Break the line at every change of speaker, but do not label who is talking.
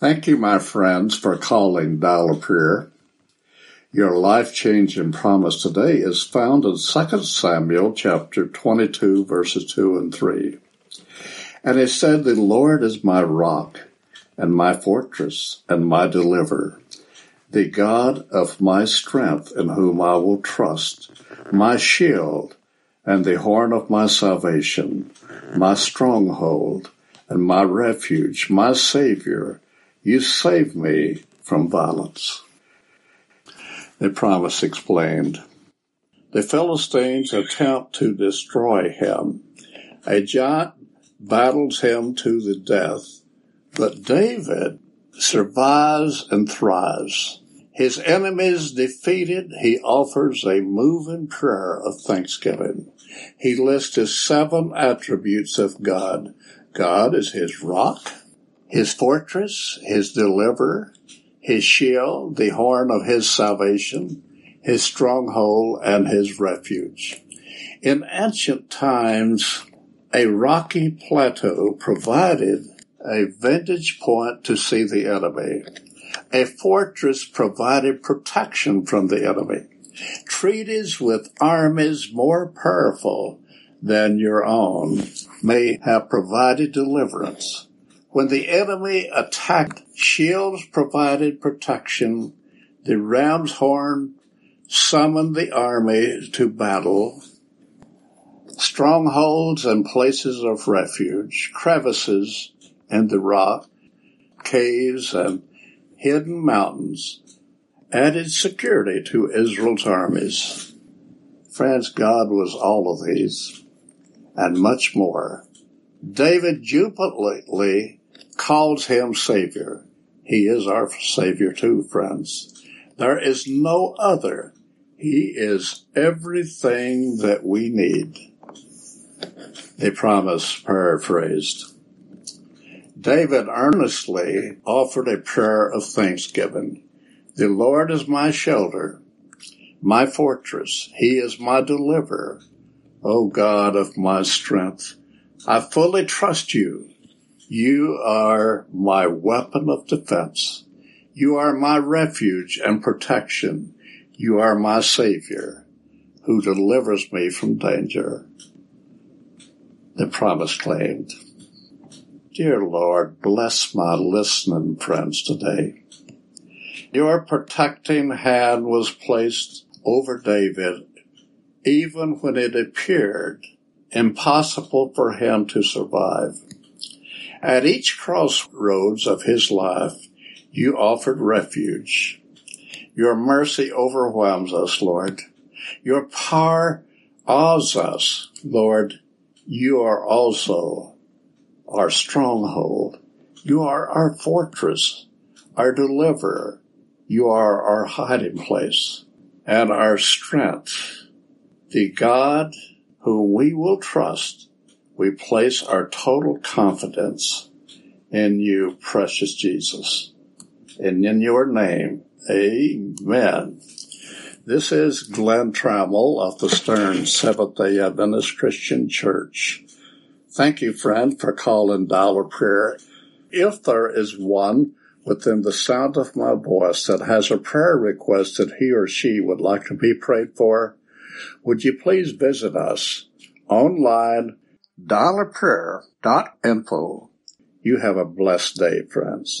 Thank you, my friends, for calling Dial Prayer. Your life-changing promise today is found in 2 Samuel chapter 22 verses 2 and 3. And he said, The Lord is my rock and my fortress and my deliverer, the God of my strength in whom I will trust, my shield and the horn of my salvation, my stronghold and my refuge, my savior, you save me from violence. The promise explained. The Philistines attempt to destroy him. A giant battles him to the death, but David survives and thrives. His enemies defeated, he offers a moving prayer of thanksgiving. He lists his seven attributes of God. God is his rock, his fortress, his deliverer, his shield, the horn of his salvation, his stronghold, and his refuge. In ancient times, a rocky plateau provided a vantage point to see the enemy. A fortress provided protection from the enemy. Treaties with armies more powerful than your own may have provided deliverance. When the enemy attacked, shields provided protection. The ram's horn summoned the army to battle. Strongholds and places of refuge, crevices in the rock, caves and hidden mountains added security to Israel's armies. Friends, God was all of these and much more. David jubilantly calls him Savior. He is our Savior too, friends. There is no other. He is everything that we need. The promise paraphrased. David earnestly offered a prayer of thanksgiving. The Lord is my shelter, my fortress. He is my deliverer. O God of my strength, I fully trust you. You are my weapon of defense. You are my refuge and protection. You are my savior who delivers me from danger. The promise claimed. Dear Lord, bless my listening friends today. Your protecting hand was placed over David even when it appeared impossible for him to survive. At each crossroads of his life, you offered refuge. Your mercy overwhelms us, Lord. Your power awes us, Lord. You are also our stronghold. You are our fortress, our deliverer. You are our hiding place and our strength. The God whom we will trust we place our total confidence in you, precious Jesus. And in your name, amen. This is Glenn Trammell of the Stern Seventh day Adventist Christian Church. Thank you, friend, for calling Dial a Prayer. If there is one within the sound of my voice that has a prayer request that he or she would like to be prayed for, would you please visit us online dialaprayer.info. You have a blessed day, friends.